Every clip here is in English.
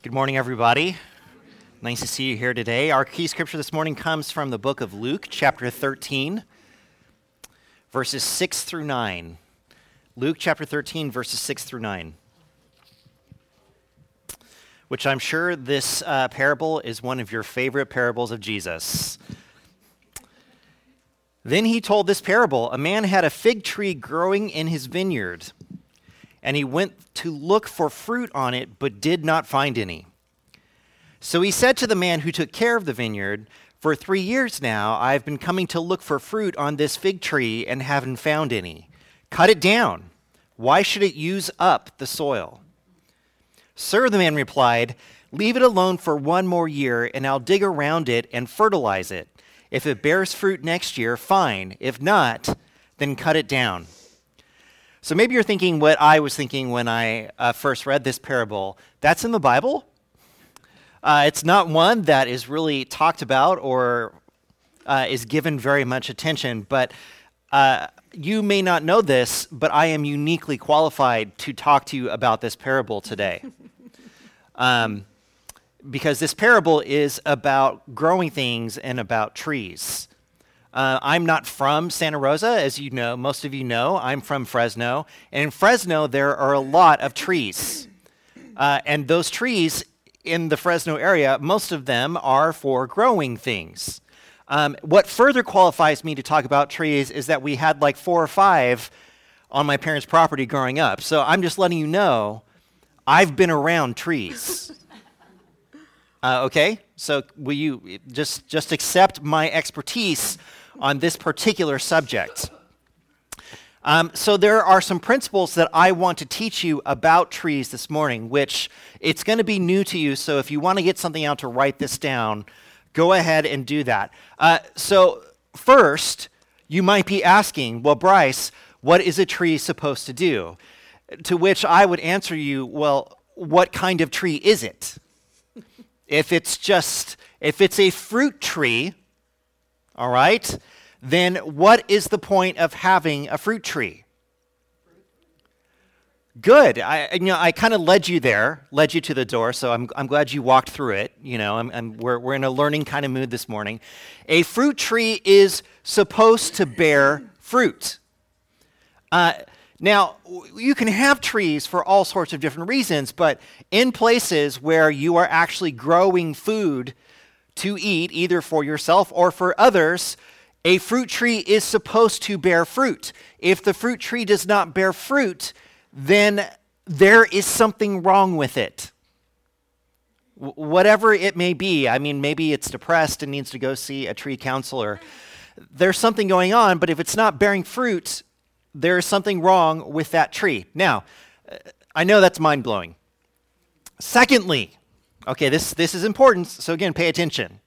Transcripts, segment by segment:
Good morning, everybody. Nice to see you here today. Our key scripture this morning comes from the book of Luke, chapter 13, verses 6 through 9. Luke chapter 13, verses 6 through 9. Which I'm sure this uh, parable is one of your favorite parables of Jesus. Then he told this parable A man had a fig tree growing in his vineyard and he went to look for fruit on it, but did not find any. So he said to the man who took care of the vineyard, For three years now I have been coming to look for fruit on this fig tree and haven't found any. Cut it down. Why should it use up the soil? Sir, the man replied, Leave it alone for one more year, and I'll dig around it and fertilize it. If it bears fruit next year, fine. If not, then cut it down. So maybe you're thinking what I was thinking when I uh, first read this parable. That's in the Bible. Uh, it's not one that is really talked about or uh, is given very much attention, but uh, you may not know this, but I am uniquely qualified to talk to you about this parable today. Um, because this parable is about growing things and about trees. Uh, I'm not from Santa Rosa, as you know, most of you know. I'm from Fresno. And in Fresno, there are a lot of trees. Uh, and those trees in the Fresno area, most of them are for growing things. Um, what further qualifies me to talk about trees is that we had like four or five on my parents' property growing up. So I'm just letting you know I've been around trees. Uh, okay? So will you just, just accept my expertise on this particular subject. Um, so there are some principles that I want to teach you about trees this morning, which it's going to be new to you. So if you want to get something out to write this down, go ahead and do that. Uh, so first, you might be asking, well, Bryce, what is a tree supposed to do? To which I would answer you, well, what kind of tree is it? if it's just, if it's a fruit tree, all right, then what is the point of having a fruit tree? Good. I, you know, I kind of led you there, led you to the door, so I'm, I'm glad you walked through it. You know, I'm, I'm, we're, we're in a learning kind of mood this morning. A fruit tree is supposed to bear fruit. Uh, now, you can have trees for all sorts of different reasons, but in places where you are actually growing food to eat, either for yourself or for others, a fruit tree is supposed to bear fruit. If the fruit tree does not bear fruit, then there is something wrong with it. Whatever it may be. I mean, maybe it's depressed and needs to go see a tree counselor. There's something going on, but if it's not bearing fruit, there is something wrong with that tree. Now, uh, I know that's mind blowing. Secondly, Okay, this, this is important, so again, pay attention.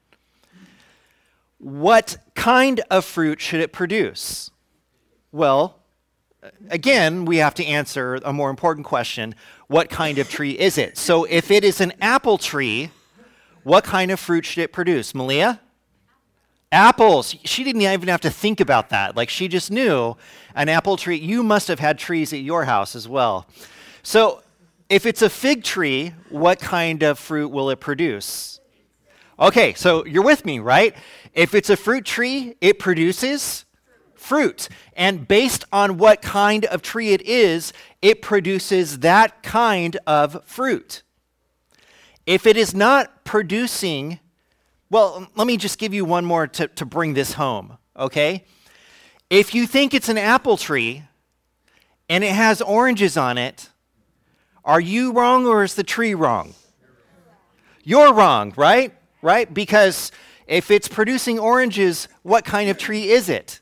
What kind of fruit should it produce? Well, again, we have to answer a more important question what kind of tree is it? So, if it is an apple tree, what kind of fruit should it produce? Malia? Apples. She didn't even have to think about that. Like, she just knew an apple tree. You must have had trees at your house as well. So, if it's a fig tree, what kind of fruit will it produce? Okay, so you're with me, right? If it's a fruit tree, it produces fruit. And based on what kind of tree it is, it produces that kind of fruit. If it is not producing, well, let me just give you one more to, to bring this home, okay? If you think it's an apple tree and it has oranges on it, are you wrong or is the tree wrong? You're wrong, right? Right? Because if it's producing oranges, what kind of tree is it?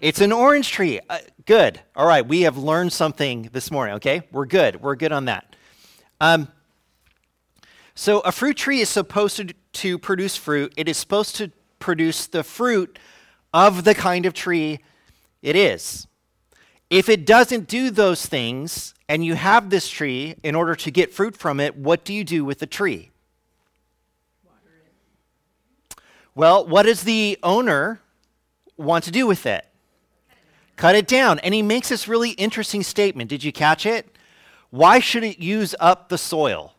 It's an orange tree. Uh, good. All right, we have learned something this morning, okay? We're good. We're good on that. Um, so, a fruit tree is supposed to, to produce fruit. It is supposed to produce the fruit of the kind of tree it is. If it doesn't do those things, and you have this tree, in order to get fruit from it, what do you do with the tree? Well, what does the owner want to do with it? Cut it down. And he makes this really interesting statement. Did you catch it? Why should it use up the soil?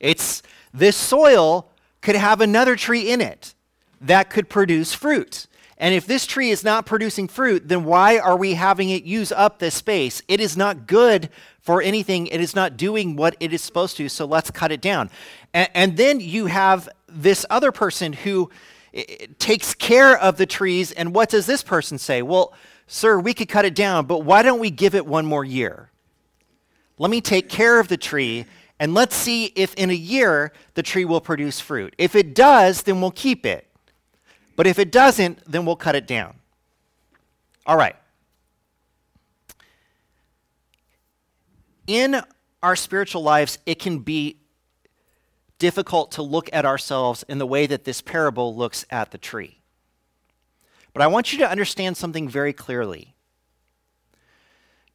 It's this soil could have another tree in it that could produce fruit. And if this tree is not producing fruit, then why are we having it use up this space? It is not good for anything. It is not doing what it is supposed to, so let's cut it down. And, and then you have this other person who eh, takes care of the trees, and what does this person say? Well, sir, we could cut it down, but why don't we give it one more year? Let me take care of the tree, and let's see if in a year the tree will produce fruit. If it does, then we'll keep it. But if it doesn't, then we'll cut it down. All right. In our spiritual lives, it can be difficult to look at ourselves in the way that this parable looks at the tree. But I want you to understand something very clearly.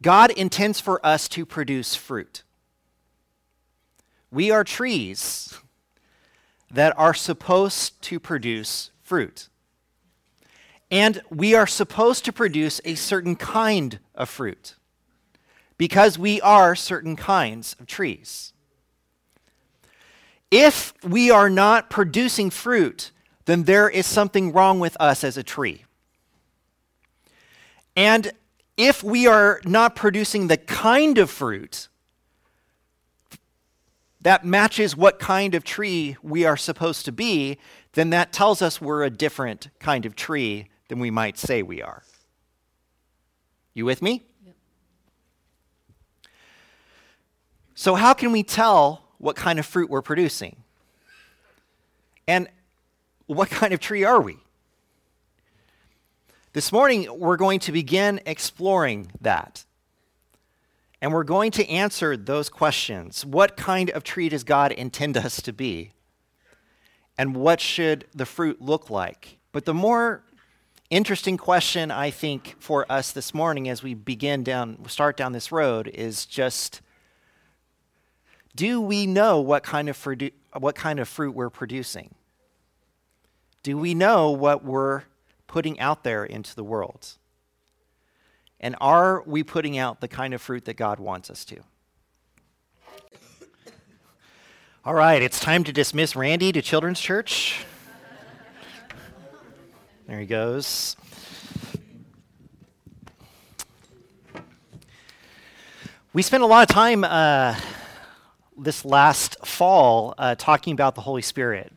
God intends for us to produce fruit. We are trees that are supposed to produce fruit. And we are supposed to produce a certain kind of fruit because we are certain kinds of trees. If we are not producing fruit, then there is something wrong with us as a tree. And if we are not producing the kind of fruit that matches what kind of tree we are supposed to be, then that tells us we're a different kind of tree than we might say we are. You with me? So, how can we tell what kind of fruit we're producing? And what kind of tree are we? This morning, we're going to begin exploring that. And we're going to answer those questions. What kind of tree does God intend us to be? And what should the fruit look like? But the more interesting question, I think, for us this morning as we begin down, start down this road is just do we know what kind of fruit, what kind of fruit we're producing? Do we know what we're putting out there into the world? And are we putting out the kind of fruit that God wants us to? All right, it's time to dismiss Randy to Children's Church. There he goes. We spent a lot of time uh, this last fall uh, talking about the Holy Spirit.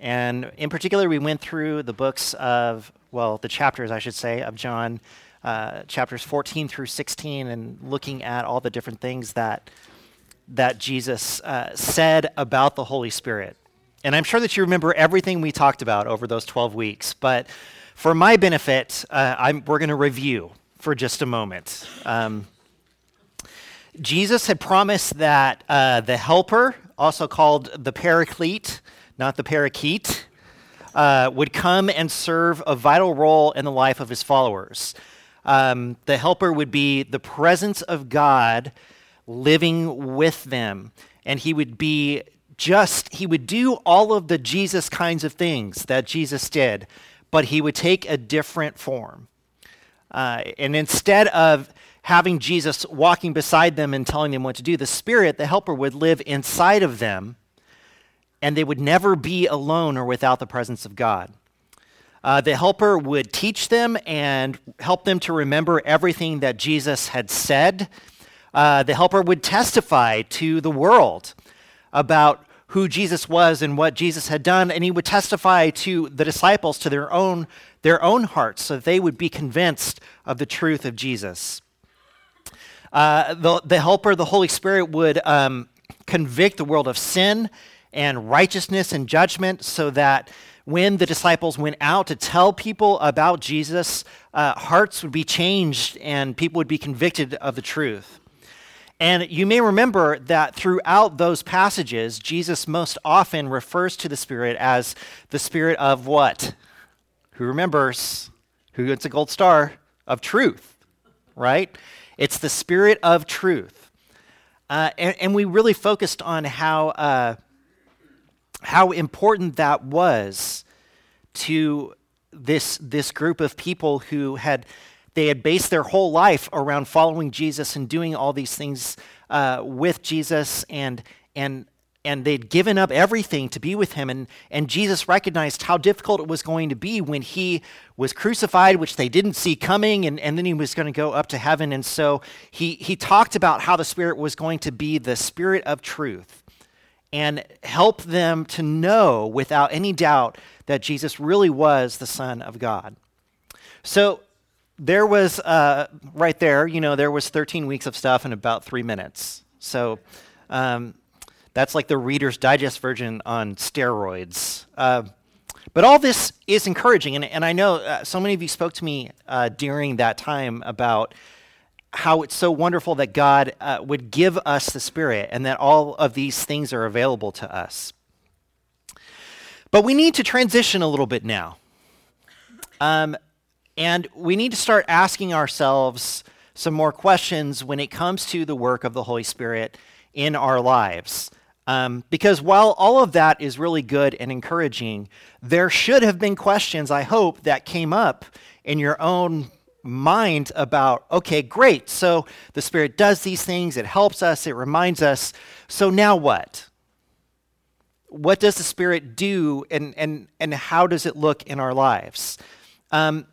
And in particular, we went through the books of, well, the chapters, I should say, of John, uh, chapters 14 through 16, and looking at all the different things that, that Jesus uh, said about the Holy Spirit. And I'm sure that you remember everything we talked about over those 12 weeks, but for my benefit, uh, we're going to review for just a moment. Um, Jesus had promised that uh, the Helper, also called the Paraclete, not the parakeet, uh, would come and serve a vital role in the life of his followers. Um, the helper would be the presence of God living with them, and he would be just, he would do all of the Jesus kinds of things that Jesus did, but he would take a different form. Uh, and instead of having Jesus walking beside them and telling them what to do, the Spirit, the helper, would live inside of them and they would never be alone or without the presence of God. Uh, the helper would teach them and help them to remember everything that Jesus had said. Uh, the helper would testify to the world about who Jesus was and what Jesus had done, and he would testify to the disciples to their own, their own hearts so that they would be convinced of the truth of Jesus. Uh, the, the helper, the Holy Spirit, would um, convict the world of sin and righteousness and judgment so that when the disciples went out to tell people about Jesus, uh, hearts would be changed and people would be convicted of the truth. And you may remember that throughout those passages, Jesus most often refers to the Spirit as the Spirit of what? Who remembers? Who gets a gold star? Of truth, right? It's the Spirit of truth. Uh, and, and, we really focused on how uh, how important that was to this, this group of people who had they had based their whole life around following Jesus and doing all these things uh, with Jesus and and and they'd given up everything to be with him. And, and Jesus recognized how difficult it was going to be when he was crucified, which they didn't see coming, and, and then he was going to go up to heaven. And so he, he talked about how the Spirit was going to be the Spirit of truth and help them to know without any doubt that Jesus really was the Son of God. So there was, uh, right there, you know, there was 13 weeks of stuff in about three minutes. So, um, that's like the Reader's Digest version on steroids. Uh, but all this is encouraging, and, and I know uh, so many of you spoke to me uh, during that time about how it's so wonderful that God uh, would give us the Spirit and that all of these things are available to us. But we need to transition a little bit now. Um, and we need to start asking ourselves some more questions when it comes to the work of the Holy Spirit in our lives. Um, because while all of that is really good and encouraging, there should have been questions, I hope, that came up in your own mind about okay, great. So the Spirit does these things, it helps us, it reminds us. So now what? What does the Spirit do, and, and, and how does it look in our lives? Um,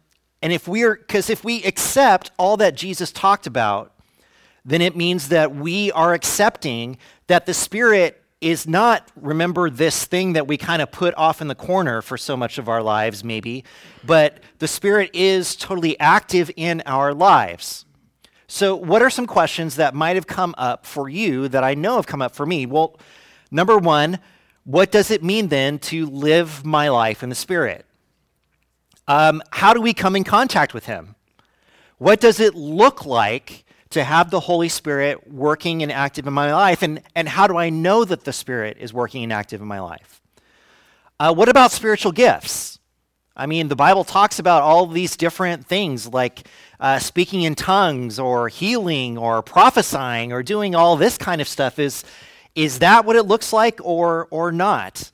and if we're, because if we accept all that Jesus talked about, then it means that we are accepting that the Spirit is not, remember, this thing that we kind of put off in the corner for so much of our lives, maybe, but the Spirit is totally active in our lives. So, what are some questions that might have come up for you that I know have come up for me? Well, number one, what does it mean then to live my life in the Spirit? Um, how do we come in contact with Him? What does it look like to have the Holy Spirit working and active in my life? And, and how do I know that the Spirit is working and active in my life? Uh, what about spiritual gifts? I mean, the Bible talks about all these different things like uh, speaking in tongues or healing or prophesying or doing all this kind of stuff. Is, is that what it looks like or, or not?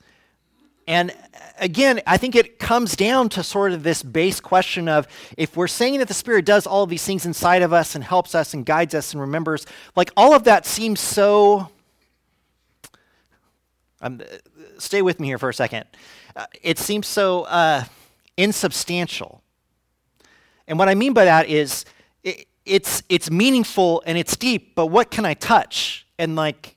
And again, I think it comes down to sort of this base question of if we're saying that the Spirit does all of these things inside of us and helps us and guides us and remembers, like all of that seems so. Um, stay with me here for a second. Uh, it seems so uh, insubstantial. And what I mean by that is it, it's, it's meaningful and it's deep, but what can I touch and like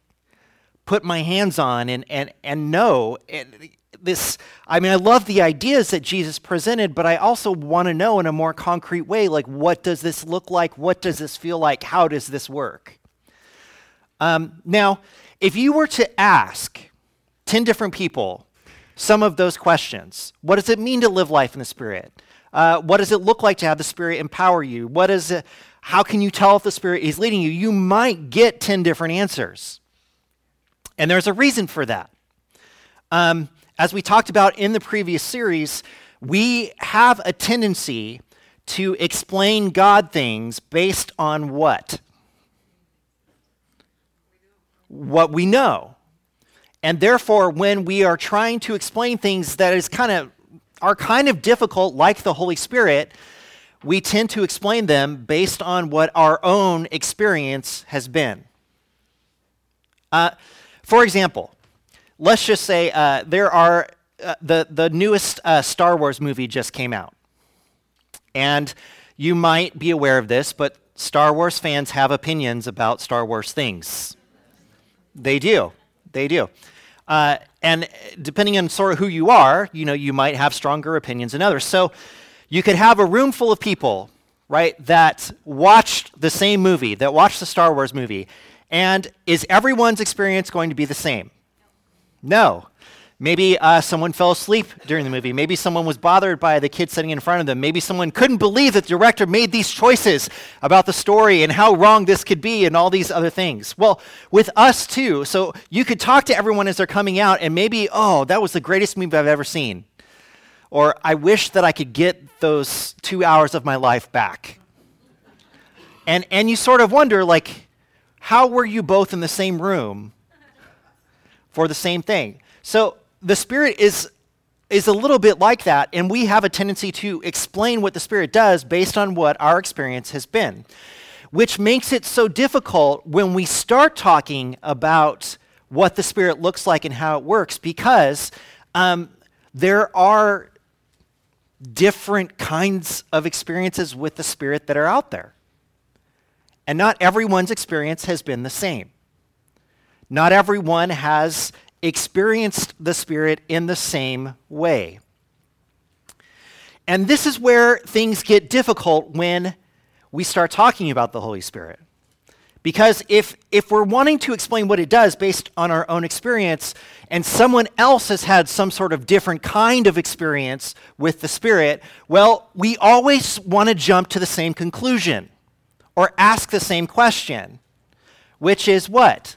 put my hands on and, and, and know? And, this i mean i love the ideas that jesus presented but i also want to know in a more concrete way like what does this look like? What does this feel like? How does this work? Um, now if you were to ask 10 different people some of those questions what does it mean to live life in the spirit? Uh, what does it look like to have the spirit empower you? What is it how can you tell if the spirit is leading you? You might get 10 different answers. And there's a reason for that. Um, as we talked about in the previous series, we have a tendency to explain God things based on what? What we know. And therefore, when we are trying to explain things that is kind of are kind of difficult, like the Holy Spirit, we tend to explain them based on what our own experience has been. Uh, for example, let's just say uh, there are uh, the the newest uh, Star Wars movie just came out, and you might be aware of this, but Star Wars fans have opinions about Star Wars things. They do, they do, uh, and depending on sort of who you are, you know, you might have stronger opinions than others. So you could have a room full of people, right, that watched the same movie, that watched the Star Wars movie, and is everyone's experience going to be the same? No. Maybe uh, someone fell asleep during the movie. Maybe someone was bothered by the kid sitting in front of them. Maybe someone couldn't believe that the director made these choices about the story and how wrong this could be and all these other things. Well, with us too. So you could talk to everyone as they're coming out and maybe, oh, that was the greatest movie I've ever seen. Or I wish that I could get those two hours of my life back. And, and you sort of wonder, like, how were you both in the same room for the same thing. So the Spirit is is a little bit like that, and we have a tendency to explain what the Spirit does based on what our experience has been, which makes it so difficult when we start talking about what the Spirit looks like and how it works because um, there are different kinds of experiences with the Spirit that are out there. And not everyone's experience has been the same. Not everyone has experienced the Spirit in the same way. And this is where things get difficult when we start talking about the Holy Spirit. Because if, if we're wanting to explain what it does based on our own experience, and someone else has had some sort of different kind of experience with the Spirit, well, we always want to jump to the same conclusion or ask the same question, which is what?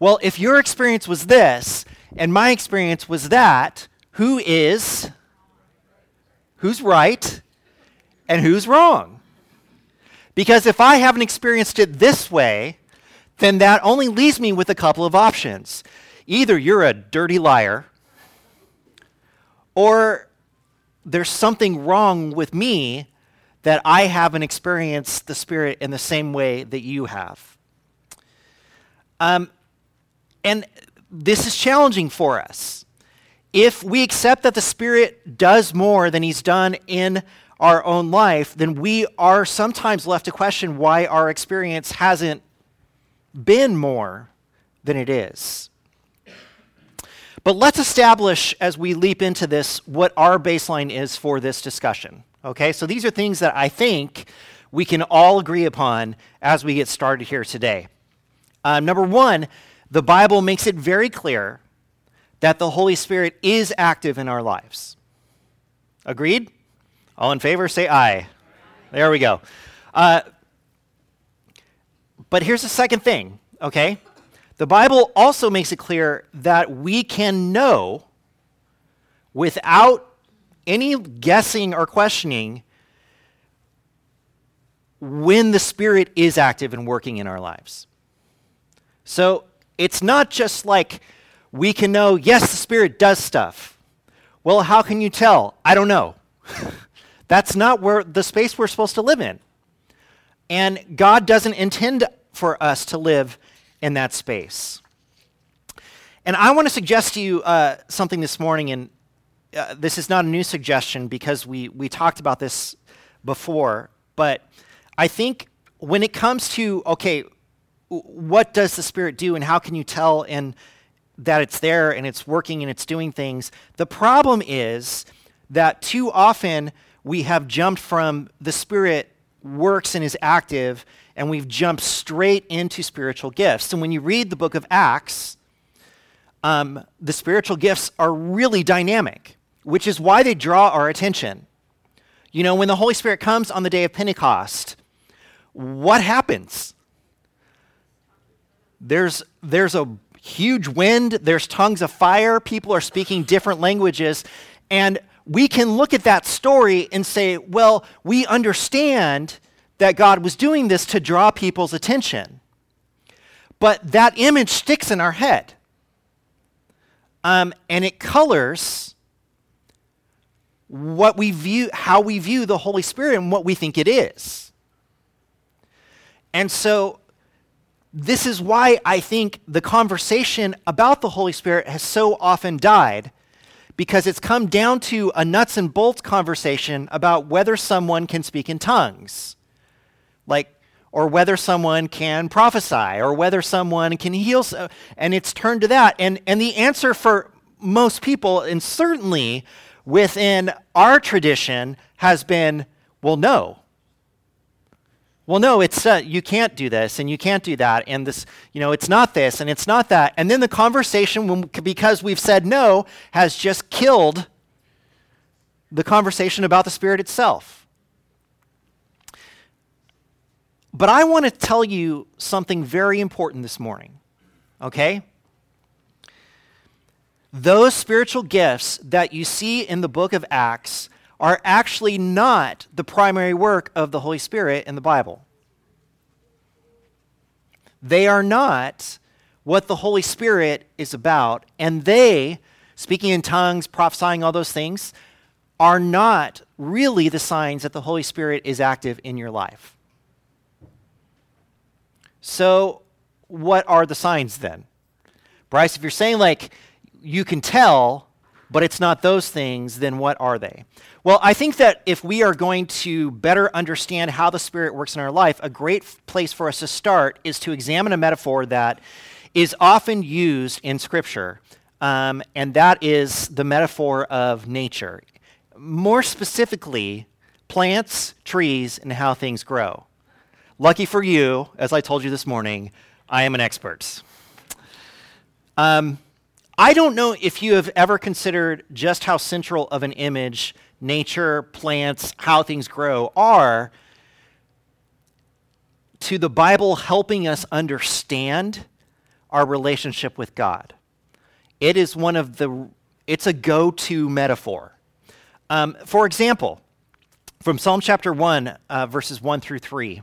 Well, if your experience was this and my experience was that, who is, who's right, and who's wrong? Because if I haven't experienced it this way, then that only leaves me with a couple of options. Either you're a dirty liar, or there's something wrong with me that I haven't experienced the Spirit in the same way that you have. Um, and this is challenging for us. If we accept that the Spirit does more than He's done in our own life, then we are sometimes left to question why our experience hasn't been more than it is. But let's establish as we leap into this what our baseline is for this discussion. Okay, so these are things that I think we can all agree upon as we get started here today. Um, number one, the Bible makes it very clear that the Holy Spirit is active in our lives. Agreed? All in favor, say aye. There we go. Uh, but here's the second thing, okay? The Bible also makes it clear that we can know without any guessing or questioning when the Spirit is active and working in our lives. So it's not just like we can know, yes, the Spirit does stuff. Well, how can you tell? I don't know. That's not where the space we're supposed to live in. And God doesn't intend for us to live in that space. And I want to suggest to you uh, something this morning, and uh, this is not a new suggestion because we, we talked about this before, but I think when it comes to, okay, what does the Spirit do and how can you tell and that it's there and it's working and it's doing things? The problem is that too often we have jumped from the Spirit works and is active, and we've jumped straight into spiritual gifts. And when you read the book of Acts, um, the spiritual gifts are really dynamic, which is why they draw our attention. You know, when the Holy Spirit comes on the day of Pentecost, what happens? There's, there's a huge wind, there's tongues of fire, people are speaking different languages, and we can look at that story and say, well, we understand that God was doing this to draw people's attention. But that image sticks in our head. Um, and it colors what we view, how we view the Holy Spirit and what we think it is. And so, this is why I think the conversation about the Holy Spirit has so often died because it's come down to a nuts and bolts conversation about whether someone can speak in tongues. Like, or whether someone can prophesy, or whether someone can heal. So, And it's turned to that. And, and the answer for most people, and certainly within our tradition, has been well, no well no it's uh, you can't do this and you can't do that and this you know it's not this and it's not that. And then the conversation because we've said no has just killed the conversation about the spirit itself. But i want to tell you something very important this morning okay? Those spiritual gifts that you see in the book of acts are actually not the primary work of the Holy Spirit in the Bible. They are not what the Holy Spirit is about, and they, speaking in tongues, prophesying, all those things, are not really the signs that the Holy Spirit is active in your life. So, what are the signs then? Bryce, if you're saying like you can tell, but it's not those things, then what are they? Well, I think that if we are going to better understand how the Spirit works in our life, a great place for us to start is to examine a metaphor that is often used in Scripture, um, and that is the metaphor of nature. More specifically, plants, trees, and how things grow. Lucky for you, as I told you this morning, I am an expert. Um, I don't know if you have ever considered just how central of an image nature, plants, how things grow are to the Bible helping us understand our relationship with God. It is one of the, it's a go to metaphor. Um, for example, from Psalm chapter 1, uh, verses 1 through 3.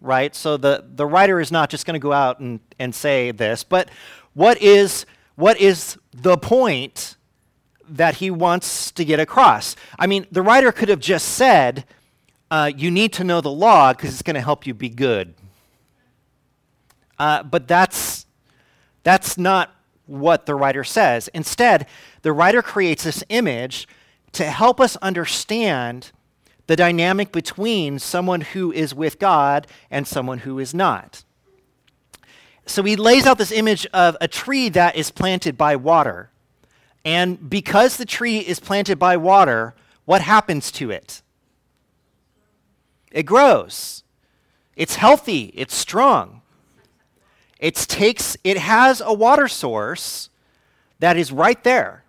right? So the, the writer is not just going to go out and, and say this, but what is, what is the point that he wants to get across? I mean, the writer could have just said, uh, you need to know the law because it's going to help you be good. Uh, but that's, that's not what the writer says. Instead, the writer creates this image to help us understand the dynamic between someone who is with God and someone who is not. So he lays out this image of a tree that is planted by water. And because the tree is planted by water, what happens to it? It grows. It's healthy, it's strong. It takes it has a water source that is right there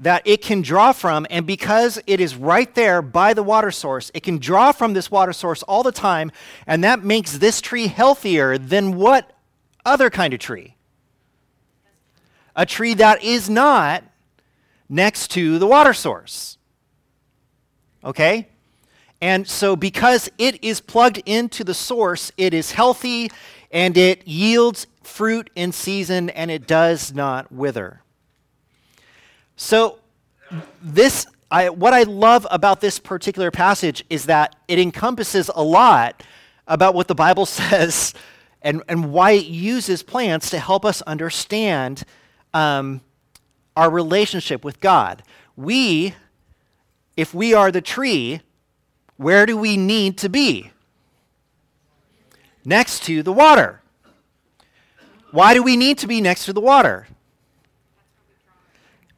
that it can draw from, and because it is right there by the water source, it can draw from this water source all the time, and that makes this tree healthier than what other kind of tree? A tree that is not next to the water source. Okay? And so, because it is plugged into the source, it is healthy and it yields fruit in season and it does not wither. So, this, I, what I love about this particular passage is that it encompasses a lot about what the Bible says and, and why it uses plants to help us understand um, our relationship with God. We, if we are the tree, where do we need to be? Next to the water. Why do we need to be next to the water?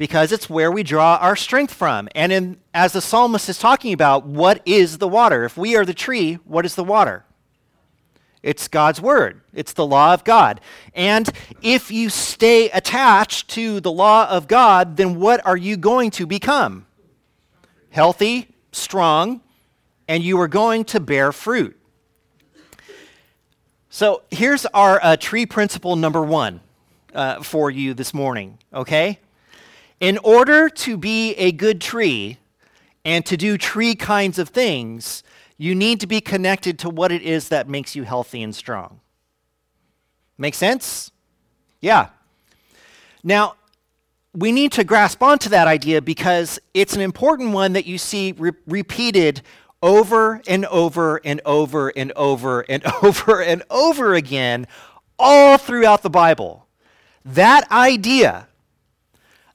Because it's where we draw our strength from. And in, as the psalmist is talking about, what is the water? If we are the tree, what is the water? It's God's word. It's the law of God. And if you stay attached to the law of God, then what are you going to become? Healthy, strong, and you are going to bear fruit. So here's our uh, tree principle number one uh, for you this morning, okay? In order to be a good tree and to do tree kinds of things, you need to be connected to what it is that makes you healthy and strong. Make sense? Yeah. Now, we need to grasp onto that idea because it's an important one that you see re- repeated over and over and over and over and over and over again all throughout the Bible. That idea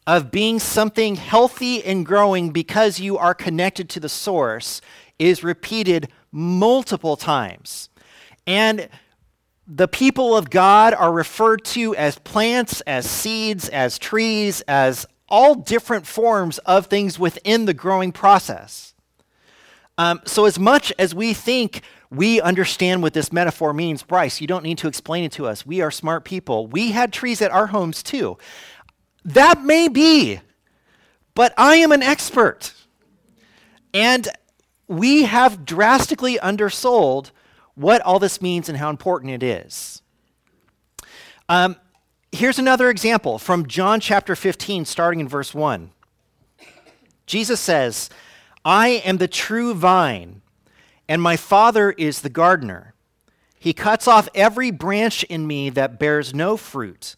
of being something healthy and growing because you are connected to the source is repeated multiple times. And the people of God are referred to as plants, as seeds, as trees, as all different forms of things within the growing process. Um, so, as much as we think we understand what this metaphor means, Bryce, you don't need to explain it to us. We are smart people. We had trees at our homes too. That may be, but I am an expert. And we have drastically undersold what all this means and how important it is. Um, here's another example from John chapter 15, starting in verse 1. Jesus says, I am the true vine, and my Father is the gardener. He cuts off every branch in me that bears no fruit,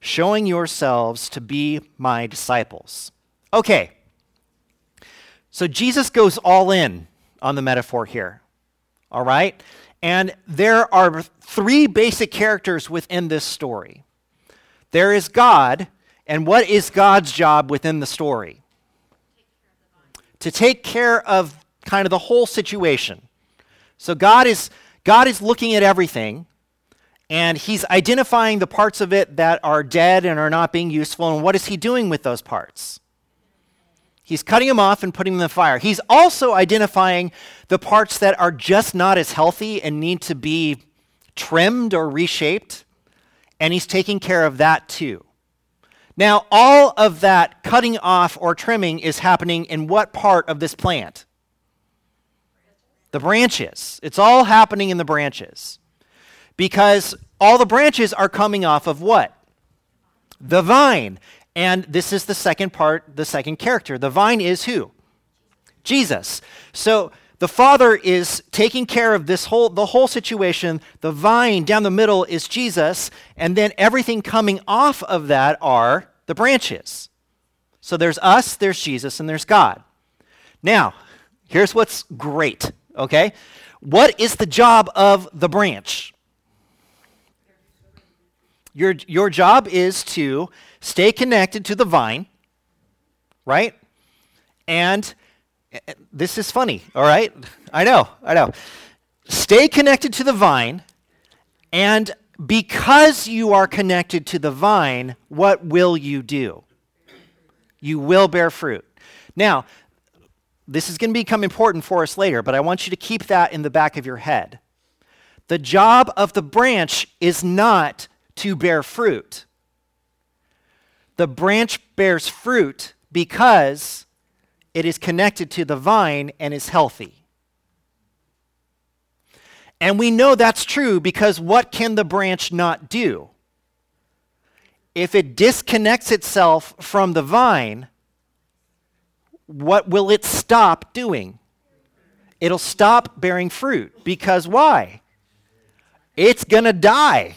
showing yourselves to be my disciples. Okay, so Jesus goes all in on the metaphor here. All right? And there are three basic characters within this story. There is God, and what is God's job within the story? to take care of kind of the whole situation. So God is God is looking at everything and he's identifying the parts of it that are dead and are not being useful and what is he doing with those parts? He's cutting them off and putting them in the fire. He's also identifying the parts that are just not as healthy and need to be trimmed or reshaped, and he's taking care of that too. Now, all of that cutting off or trimming is happening in what part of this plant? The branches. It's all happening in the branches. Because all the branches are coming off of what? The vine. And this is the second part, the second character. The vine is who? Jesus. So the Father is taking care of this whole the whole situation. The vine down the middle is Jesus, and then everything coming off of that are the branches. So there's us, there's Jesus, and there's God. Now, here's what's great, okay? What is the job of the branch? Your, your job is to stay connected to the vine, right? And eh, eh, this is funny, all right? I know, I know. Stay connected to the vine, and because you are connected to the vine, what will you do? You will bear fruit. Now, this is going to become important for us later, but I want you to keep that in the back of your head. The job of the branch is not to bear fruit. The branch bears fruit because it is connected to the vine and is healthy. And we know that's true because what can the branch not do? If it disconnects itself from the vine, what will it stop doing? It'll stop bearing fruit. Because why? It's going to die.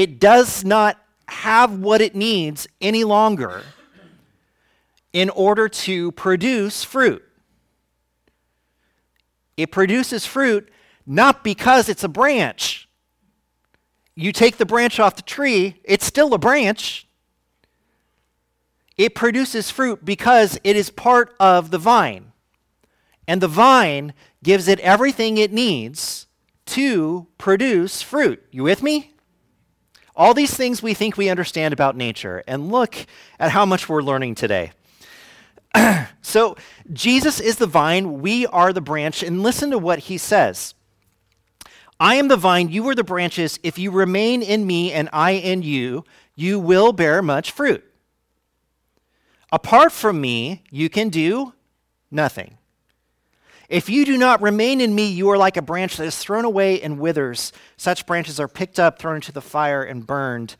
It does not have what it needs any longer in order to produce fruit. It produces fruit not because it's a branch. You take the branch off the tree, it's still a branch. It produces fruit because it is part of the vine. And the vine gives it everything it needs to produce fruit. You with me? All these things we think we understand about nature, and look at how much we're learning today. so, Jesus is the vine, we are the branch, and listen to what he says. I am the vine, you are the branches. If you remain in me and I in you, you will bear much fruit. Apart from me, you can do nothing. If you do not remain in me, you are like a branch that is thrown away and withers. Such branches are picked up, thrown into the fire, and burned.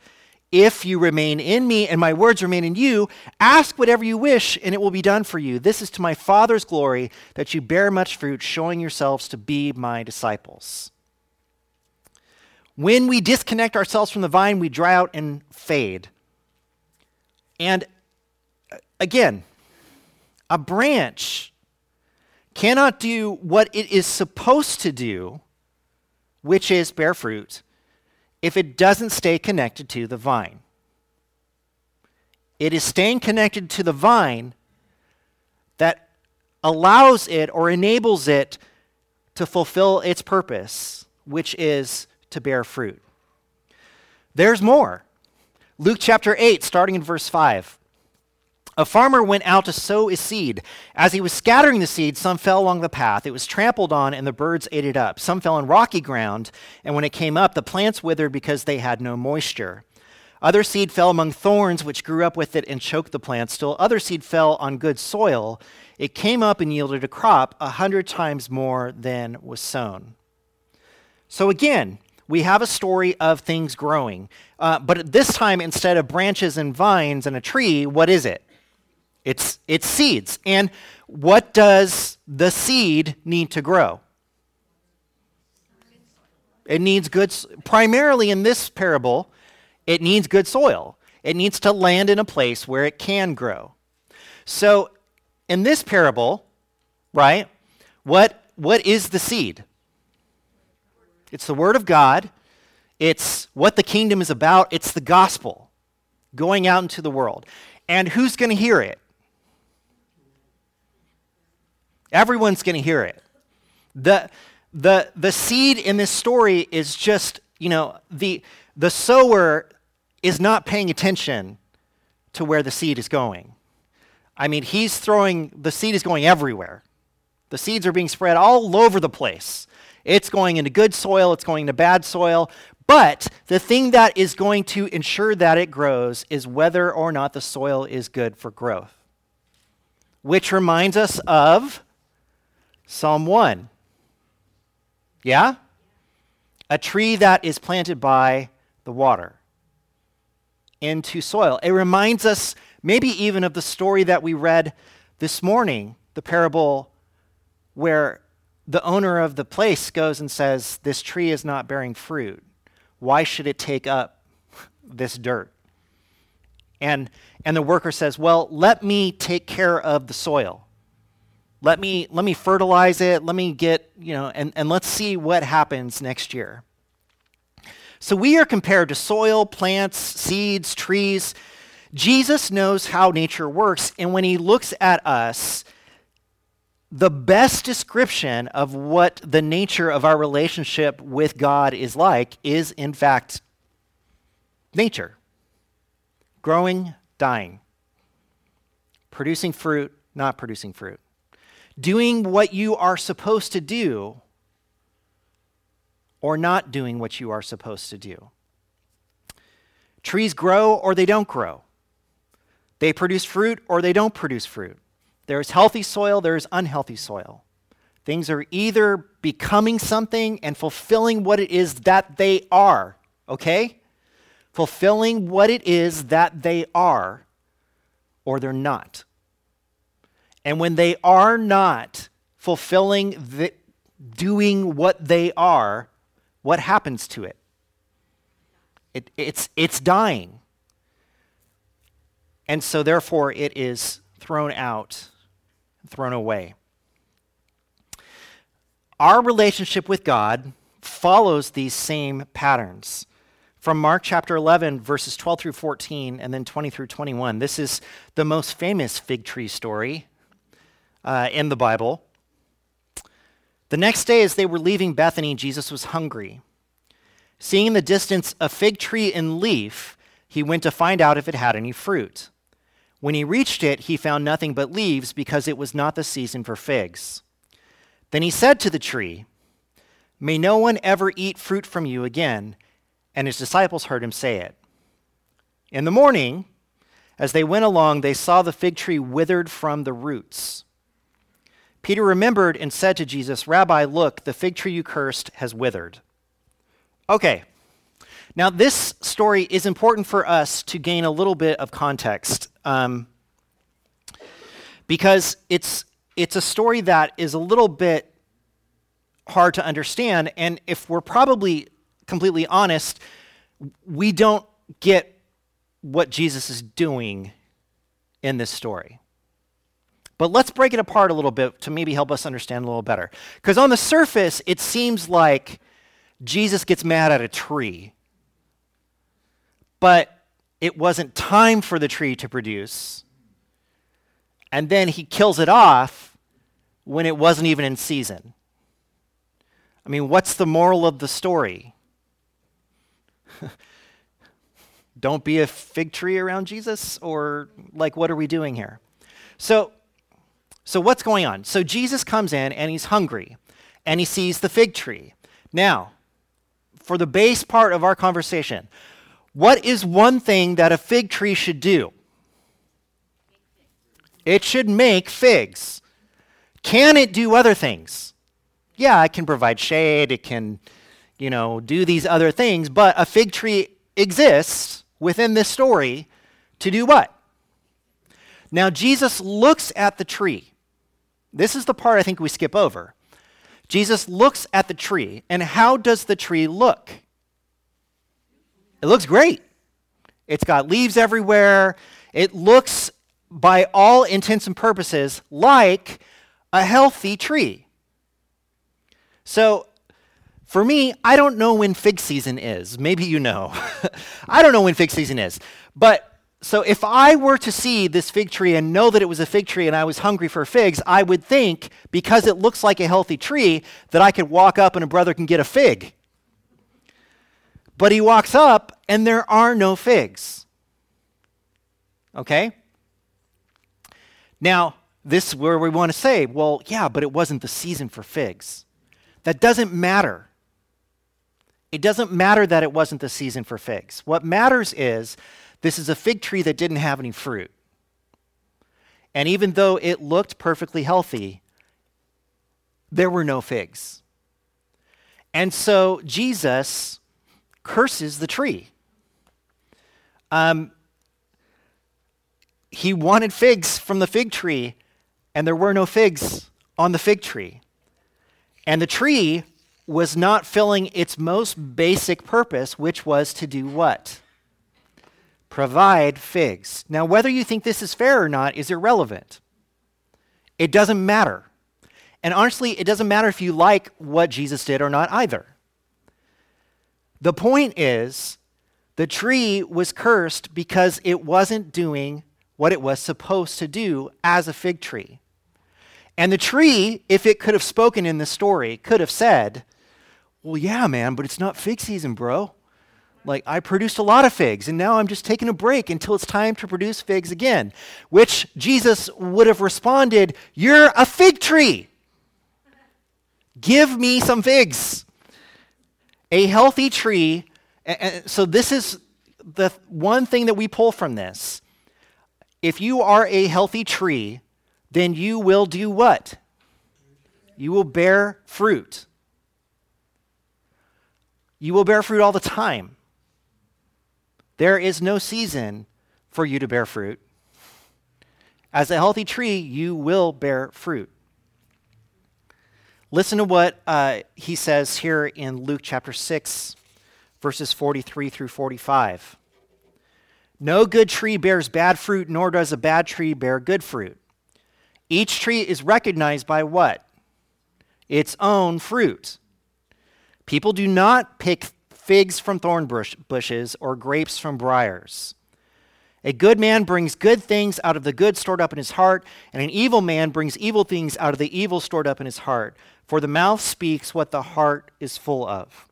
If you remain in me and my words remain in you, ask whatever you wish and it will be done for you. This is to my Father's glory that you bear much fruit, showing yourselves to be my disciples. When we disconnect ourselves from the vine, we dry out and fade. And uh, again, a branch cannot do what it is supposed to do, which is bear fruit, if it doesn't stay connected to the vine. It is staying connected to the vine that allows it or enables it to fulfill its purpose, which is to bear fruit. There's more. Luke chapter 8, starting in verse 5. A farmer went out to sow his seed. As he was scattering the seed, some fell along the path. It was trampled on, and the birds ate it up. Some fell on rocky ground, and when it came up, the plants withered because they had no moisture. Other seed fell among thorns, which grew up with it and choked the plant. Still, other seed fell on good soil. It came up and yielded a crop a hundred times more than was sown. So, again, we have a story of things growing. Uh, but this time, instead of branches and vines and a tree, what is it? It's, it's seeds. And what does the seed need to grow? It needs good, primarily in this parable, it needs good soil. It needs to land in a place where it can grow. So, in this parable, right, what, what is the seed? It's the Word of God. It's what the kingdom is about. It's the gospel going out into the world. And who's going to hear it? Everyone's going to hear it. The, the, the seed in this story is just, you know, the, the sower is not paying attention to where the seed is going. I mean, he's throwing, the seed is going everywhere. The seeds are being spread all over the place. It's going into good soil, it's going into bad soil. But the thing that is going to ensure that it grows is whether or not the soil is good for growth. Which reminds us of Psalm 1. Yeah? A tree that is planted by the water into soil. It reminds us maybe even of the story that we read this morning, the parable where the owner of the place goes and says, This tree is not bearing fruit. Why should it take up this dirt? And, and the worker says, Well, let me take care of the soil. Let me, let me fertilize it. Let me get, you know, and, and let's see what happens next year. So we are compared to soil, plants, seeds, trees. Jesus knows how nature works, and when he looks at us, the best description of what the nature of our relationship with God is like is, in fact, nature growing, dying, producing fruit, not producing fruit, doing what you are supposed to do, or not doing what you are supposed to do. Trees grow or they don't grow. They produce fruit or they don't produce fruit. There's healthy soil, there's unhealthy soil. Things are either becoming something and fulfilling what it is that they are, okay? Fulfilling what it is that they are, or they're not. And when they are not fulfilling, the, doing what they are, what happens to it? it it's, it's dying. And so, therefore, it is thrown out thrown away. Our relationship with God follows these same patterns. From Mark chapter 11, verses 12 through 14, and then 20 through 21. This is the most famous fig tree story uh, in the Bible. The next day, as they were leaving Bethany, Jesus was hungry. Seeing in the distance a fig tree in leaf, he went to find out if it had any fruit. When he reached it, he found nothing but leaves because it was not the season for figs. Then he said to the tree, May no one ever eat fruit from you again. And his disciples heard him say it. In the morning, as they went along, they saw the fig tree withered from the roots. Peter remembered and said to Jesus, Rabbi, look, the fig tree you cursed has withered. Okay, now, this story is important for us to gain a little bit of context um, because it's, it's a story that is a little bit hard to understand. And if we're probably completely honest, we don't get what Jesus is doing in this story. But let's break it apart a little bit to maybe help us understand a little better. Because on the surface, it seems like Jesus gets mad at a tree. But it wasn't time for the tree to produce. And then he kills it off when it wasn't even in season. I mean, what's the moral of the story? Don't be a fig tree around Jesus? Or, like, what are we doing here? So, so what's going on? So, Jesus comes in and he's hungry and he sees the fig tree. Now, for the base part of our conversation, what is one thing that a fig tree should do? It should make figs. Can it do other things? Yeah, it can provide shade, it can, you know, do these other things, but a fig tree exists within this story to do what? Now, Jesus looks at the tree. This is the part I think we skip over. Jesus looks at the tree, and how does the tree look? It looks great. It's got leaves everywhere. It looks, by all intents and purposes, like a healthy tree. So, for me, I don't know when fig season is. Maybe you know. I don't know when fig season is. But so if I were to see this fig tree and know that it was a fig tree and I was hungry for figs, I would think, because it looks like a healthy tree, that I could walk up and a brother can get a fig. But he walks up and there are no figs. Okay? Now, this is where we want to say, well, yeah, but it wasn't the season for figs. That doesn't matter. It doesn't matter that it wasn't the season for figs. What matters is this is a fig tree that didn't have any fruit. And even though it looked perfectly healthy, there were no figs. And so Jesus curses the tree. Um, he wanted figs from the fig tree, and there were no figs on the fig tree. And the tree was not filling its most basic purpose, which was to do what? Provide figs. Now, whether you think this is fair or not is irrelevant. It doesn't matter. And honestly, it doesn't matter if you like what Jesus did or not either. The point is, the tree was cursed because it wasn't doing what it was supposed to do as a fig tree. And the tree, if it could have spoken in the story, could have said, Well, yeah, man, but it's not fig season, bro. Like, I produced a lot of figs, and now I'm just taking a break until it's time to produce figs again. Which Jesus would have responded, You're a fig tree. Give me some figs. A healthy tree, and so this is the one thing that we pull from this. If you are a healthy tree, then you will do what? You will bear fruit. You will bear fruit all the time. There is no season for you to bear fruit. As a healthy tree, you will bear fruit. Listen to what uh, he says here in Luke chapter 6, verses 43 through 45. No good tree bears bad fruit, nor does a bad tree bear good fruit. Each tree is recognized by what? Its own fruit. People do not pick figs from thorn bush, bushes or grapes from briars. A good man brings good things out of the good stored up in his heart, and an evil man brings evil things out of the evil stored up in his heart. For the mouth speaks what the heart is full of.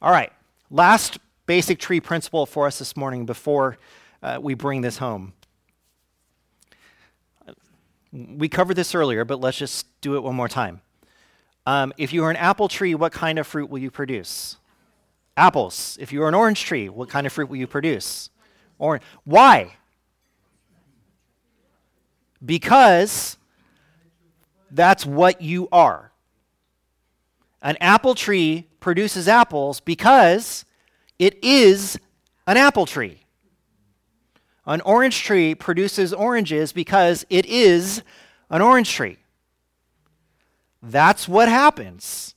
All right, last basic tree principle for us this morning before uh, we bring this home. We covered this earlier, but let's just do it one more time. Um, if you are an apple tree, what kind of fruit will you produce? Apples. If you are an orange tree, what kind of fruit will you produce? Orange. Why? Because that's what you are. An apple tree produces apples because it is an apple tree. An orange tree produces oranges because it is an orange tree. That's what happens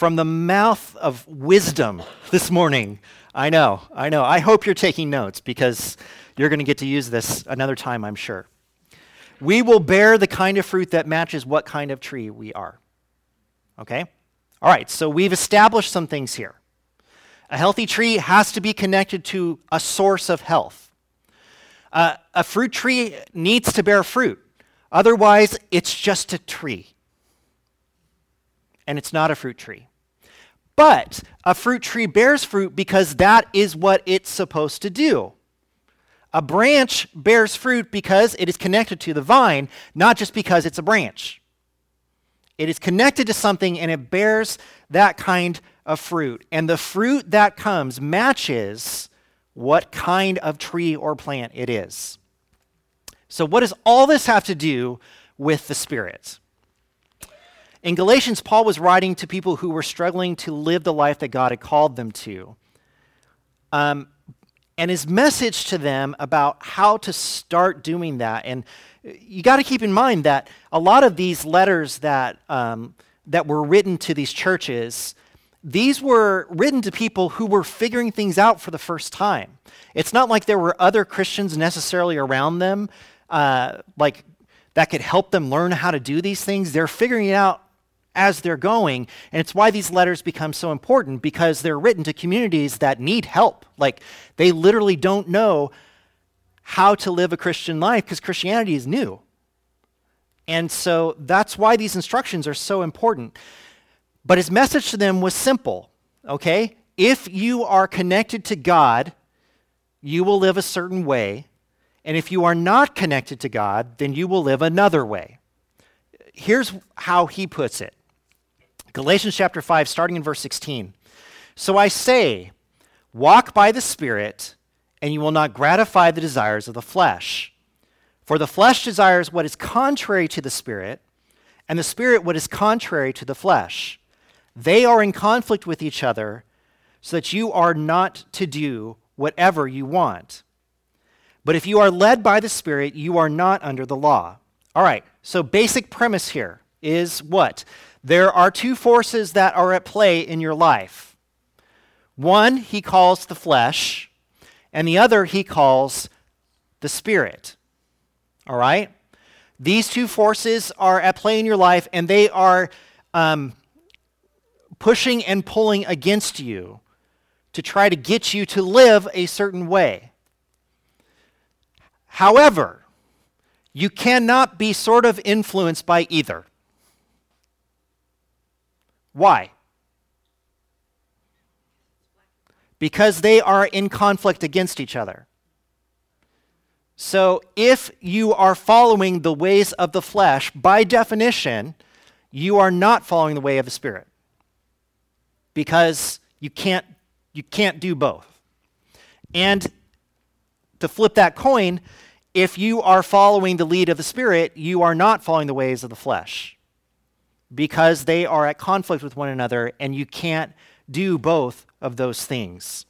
from the mouth of wisdom this morning. I know, I know. I hope you're taking notes because you're going to get to use this another time, I'm sure. We will bear the kind of fruit that matches what kind of tree we are. Okay? All right, so we've established some things here. A healthy tree has to be connected to a source of health. Uh, a fruit tree needs to bear fruit. Otherwise, it's just a tree. And it's not a fruit tree. But a fruit tree bears fruit because that is what it's supposed to do. A branch bears fruit because it is connected to the vine, not just because it's a branch. It is connected to something and it bears that kind of fruit. And the fruit that comes matches what kind of tree or plant it is. So, what does all this have to do with the Spirit? In Galatians, Paul was writing to people who were struggling to live the life that God had called them to. Um, and his message to them about how to start doing that. And you got to keep in mind that a lot of these letters that, um, that were written to these churches, these were written to people who were figuring things out for the first time. It's not like there were other Christians necessarily around them, uh, like that could help them learn how to do these things. They're figuring it out as they're going. And it's why these letters become so important because they're written to communities that need help. Like they literally don't know how to live a Christian life because Christianity is new. And so that's why these instructions are so important. But his message to them was simple, okay? If you are connected to God, you will live a certain way. And if you are not connected to God, then you will live another way. Here's how he puts it Galatians chapter 5, starting in verse 16. So I say, walk by the Spirit, and you will not gratify the desires of the flesh. For the flesh desires what is contrary to the Spirit, and the Spirit what is contrary to the flesh. They are in conflict with each other, so that you are not to do whatever you want. But if you are led by the Spirit, you are not under the law. All right, so basic premise here is what? There are two forces that are at play in your life. One he calls the flesh, and the other he calls the spirit. All right? These two forces are at play in your life, and they are um, pushing and pulling against you to try to get you to live a certain way. However, you cannot be sort of influenced by either. Why? Because they are in conflict against each other. So if you are following the ways of the flesh, by definition, you are not following the way of the Spirit. Because you can't, you can't do both. And to flip that coin, if you are following the lead of the Spirit, you are not following the ways of the flesh because they are at conflict with one another, and you can't do both of those things.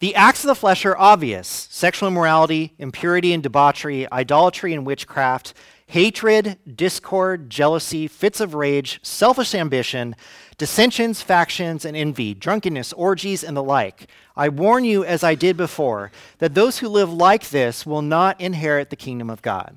The acts of the flesh are obvious sexual immorality, impurity and debauchery, idolatry and witchcraft, hatred, discord, jealousy, fits of rage, selfish ambition, dissensions, factions, and envy, drunkenness, orgies, and the like. I warn you, as I did before, that those who live like this will not inherit the kingdom of God.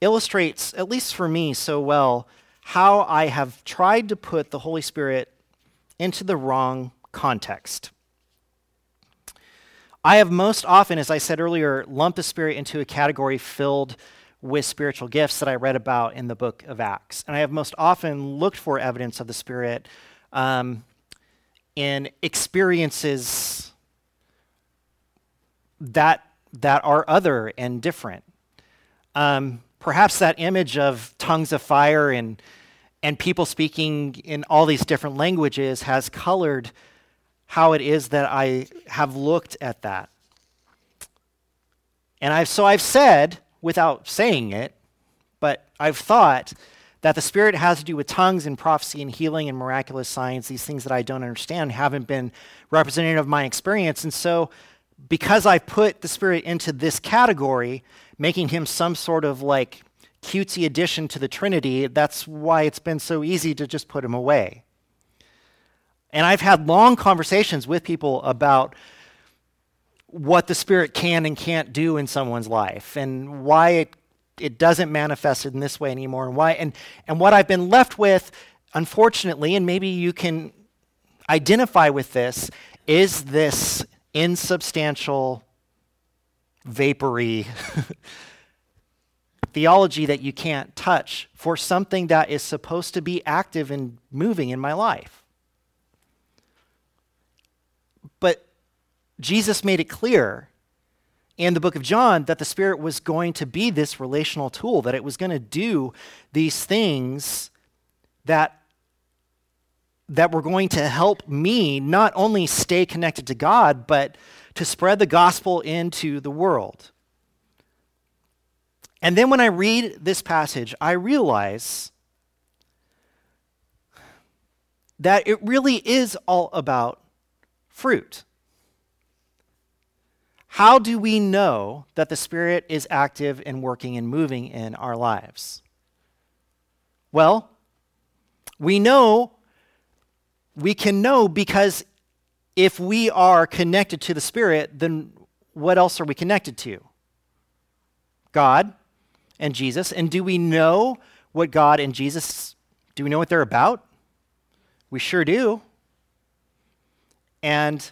illustrates, at least for me, so well how I have tried to put the Holy Spirit into the wrong context. I have most often, as I said earlier, lumped the Spirit into a category filled with spiritual gifts that I read about in the book of Acts. And I have most often looked for evidence of the Spirit um, in experiences that, that are other and different. Um, perhaps that image of tongues of fire and, and people speaking in all these different languages has colored how it is that I have looked at that. And I've, so I've said, without saying it, but I've thought that the Spirit has to do with tongues and prophecy and healing and miraculous signs, these things that I don't understand haven't been representative of my experience. And so, because I put the Spirit into this category, making him some sort of like cutesy addition to the Trinity, that's why it's been so easy to just put him away. And I've had long conversations with people about what the Spirit can and can't do in someone's life and why it, it doesn't manifest in this way anymore and why and, and what I've been left with, unfortunately, and maybe you can identify with this, is this insubstantial, vapory theology that you can't touch for something that is supposed to be active and moving in my life. But Jesus made it clear in the book of John that the Spirit was going to be this relational tool, that it was going to do these things that, that were going to help me not only stay connected to God, but to spread the gospel into the world. And then when I read this passage, I realize that it really is all about fruit. How do we know that the Spirit is active and working and moving in our lives? Well, we know, we can know because if we are connected to the Spirit, then what else are we connected to? God and Jesus. And do we know what God and Jesus, do we know what they're about? We sure do. And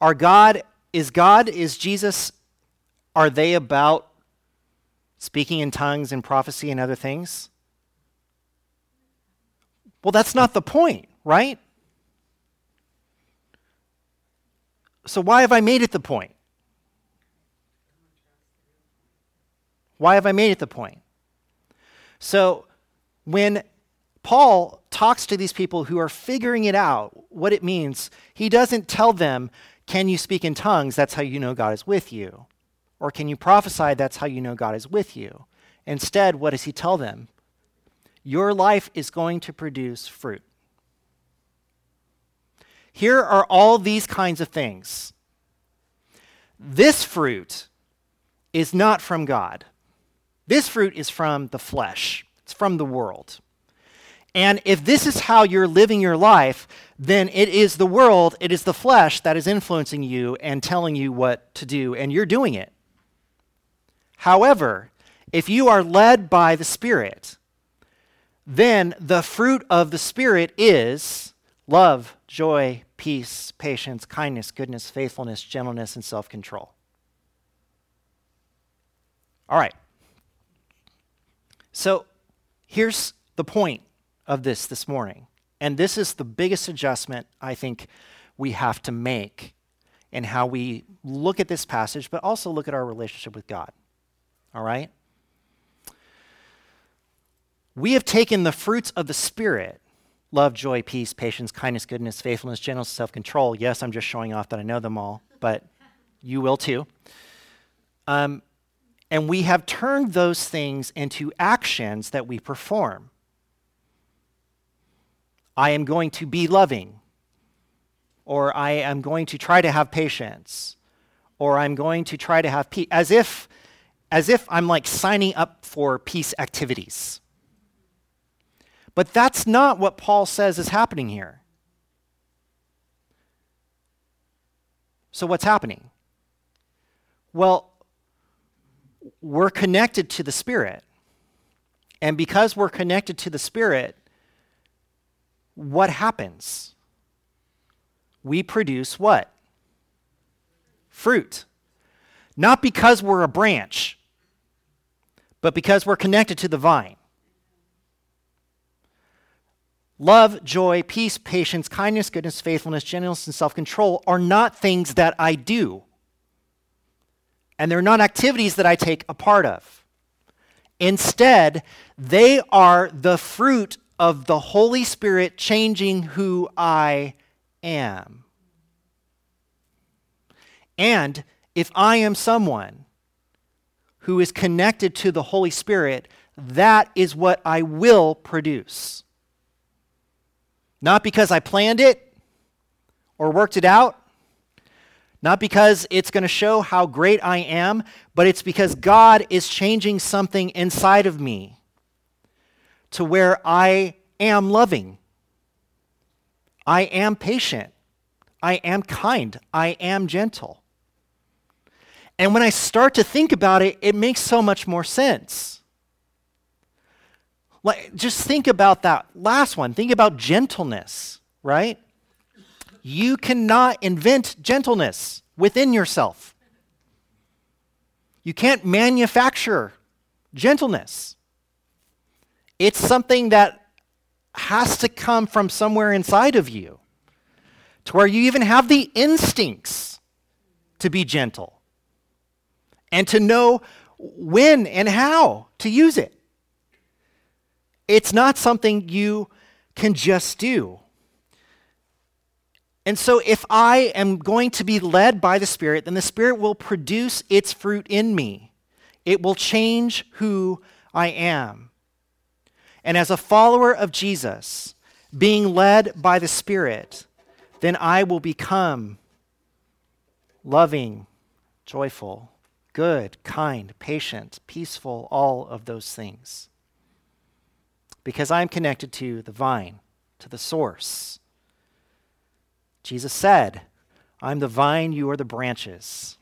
our God, is God, is Jesus, are they about speaking in tongues and prophecy and other things? Well, that's not the point, right? So, why have I made it the point? Why have I made it the point? So, when Paul talks to these people who are figuring it out, what it means, he doesn't tell them, Can you speak in tongues? That's how you know God is with you. Or can you prophesy? That's how you know God is with you. Instead, what does he tell them? Your life is going to produce fruit. Here are all these kinds of things. This fruit is not from God. This fruit is from the flesh, it's from the world. And if this is how you're living your life, then it is the world, it is the flesh that is influencing you and telling you what to do, and you're doing it. However, if you are led by the Spirit, then the fruit of the Spirit is love, joy, peace, patience, kindness, goodness, faithfulness, gentleness, and self control. All right. So here's the point of this this morning. And this is the biggest adjustment I think we have to make in how we look at this passage, but also look at our relationship with God. All right? We have taken the fruits of the Spirit love, joy, peace, patience, kindness, goodness, faithfulness, gentleness, self control. Yes, I'm just showing off that I know them all, but you will too. Um, and we have turned those things into actions that we perform. I am going to be loving, or I am going to try to have patience, or I'm going to try to have peace, as if, as if I'm like signing up for peace activities. But that's not what Paul says is happening here. So, what's happening? Well, we're connected to the Spirit. And because we're connected to the Spirit, what happens? We produce what? Fruit. Not because we're a branch, but because we're connected to the vine. Love, joy, peace, patience, kindness, goodness, faithfulness, gentleness, and self control are not things that I do. And they're not activities that I take a part of. Instead, they are the fruit of the Holy Spirit changing who I am. And if I am someone who is connected to the Holy Spirit, that is what I will produce. Not because I planned it or worked it out, not because it's going to show how great I am, but it's because God is changing something inside of me to where I am loving. I am patient. I am kind. I am gentle. And when I start to think about it, it makes so much more sense. Like, just think about that last one. Think about gentleness, right? You cannot invent gentleness within yourself. You can't manufacture gentleness. It's something that has to come from somewhere inside of you to where you even have the instincts to be gentle and to know when and how to use it. It's not something you can just do. And so, if I am going to be led by the Spirit, then the Spirit will produce its fruit in me. It will change who I am. And as a follower of Jesus, being led by the Spirit, then I will become loving, joyful, good, kind, patient, peaceful, all of those things. Because I'm connected to the vine, to the source. Jesus said, I'm the vine, you are the branches.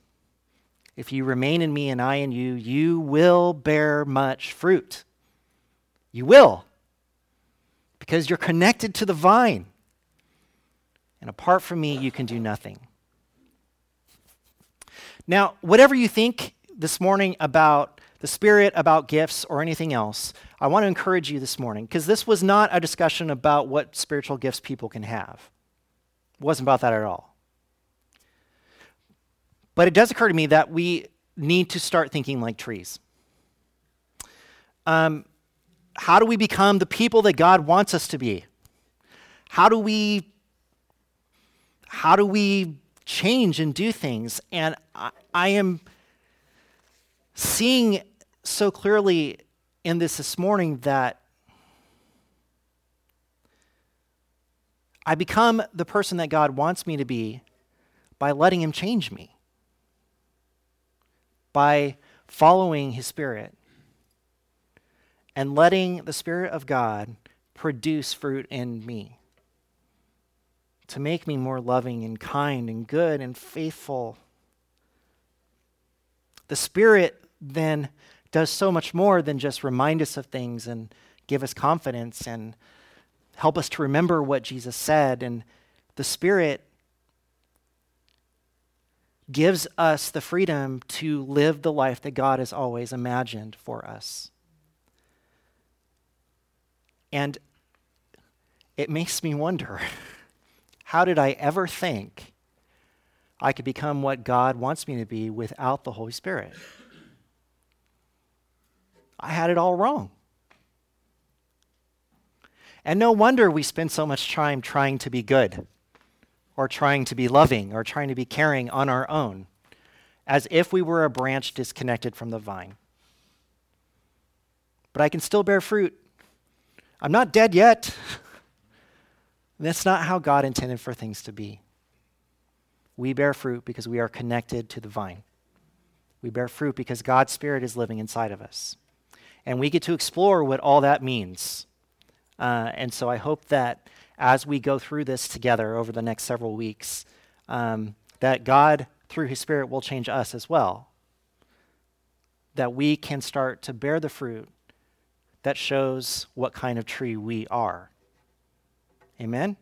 If you remain in me and I in you, you will bear much fruit. You will, because you're connected to the vine. And apart from me, you can do nothing. Now, whatever you think this morning about the Spirit, about gifts, or anything else, I want to encourage you this morning, because this was not a discussion about what spiritual gifts people can have. It wasn't about that at all. But it does occur to me that we need to start thinking like trees. Um, how do we become the people that God wants us to be? How do we how do we change and do things? And I, I am seeing so clearly in this this morning that I become the person that God wants me to be by letting Him change me, by following His Spirit and letting the Spirit of God produce fruit in me to make me more loving and kind and good and faithful. The Spirit then does so much more than just remind us of things and give us confidence and help us to remember what Jesus said. And the Spirit gives us the freedom to live the life that God has always imagined for us. And it makes me wonder how did I ever think I could become what God wants me to be without the Holy Spirit? I had it all wrong. And no wonder we spend so much time trying to be good, or trying to be loving, or trying to be caring on our own, as if we were a branch disconnected from the vine. But I can still bear fruit I'm not dead yet. That's not how God intended for things to be. We bear fruit because we are connected to the vine. We bear fruit because God's Spirit is living inside of us. And we get to explore what all that means. Uh, and so I hope that as we go through this together over the next several weeks, um, that God, through His Spirit, will change us as well. That we can start to bear the fruit that shows what kind of tree we are. Amen?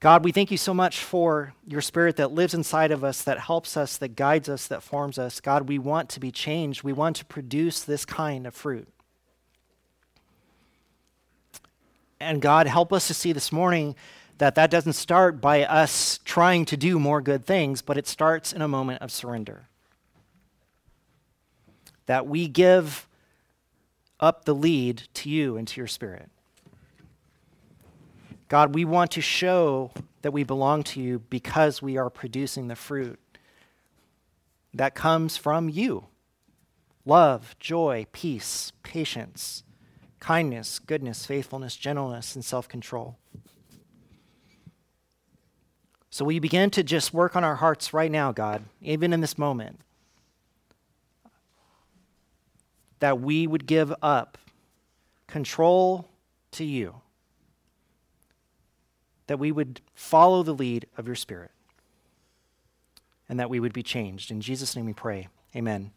God, we thank you so much for your spirit that lives inside of us, that helps us, that guides us, that forms us. God, we want to be changed. We want to produce this kind of fruit. And God, help us to see this morning that that doesn't start by us trying to do more good things, but it starts in a moment of surrender. That we give up the lead to you and to your spirit. God, we want to show that we belong to you because we are producing the fruit that comes from you love, joy, peace, patience, kindness, goodness, faithfulness, gentleness, and self control. So we begin to just work on our hearts right now, God, even in this moment, that we would give up control to you, that we would follow the lead of your Spirit, and that we would be changed. In Jesus' name we pray. Amen.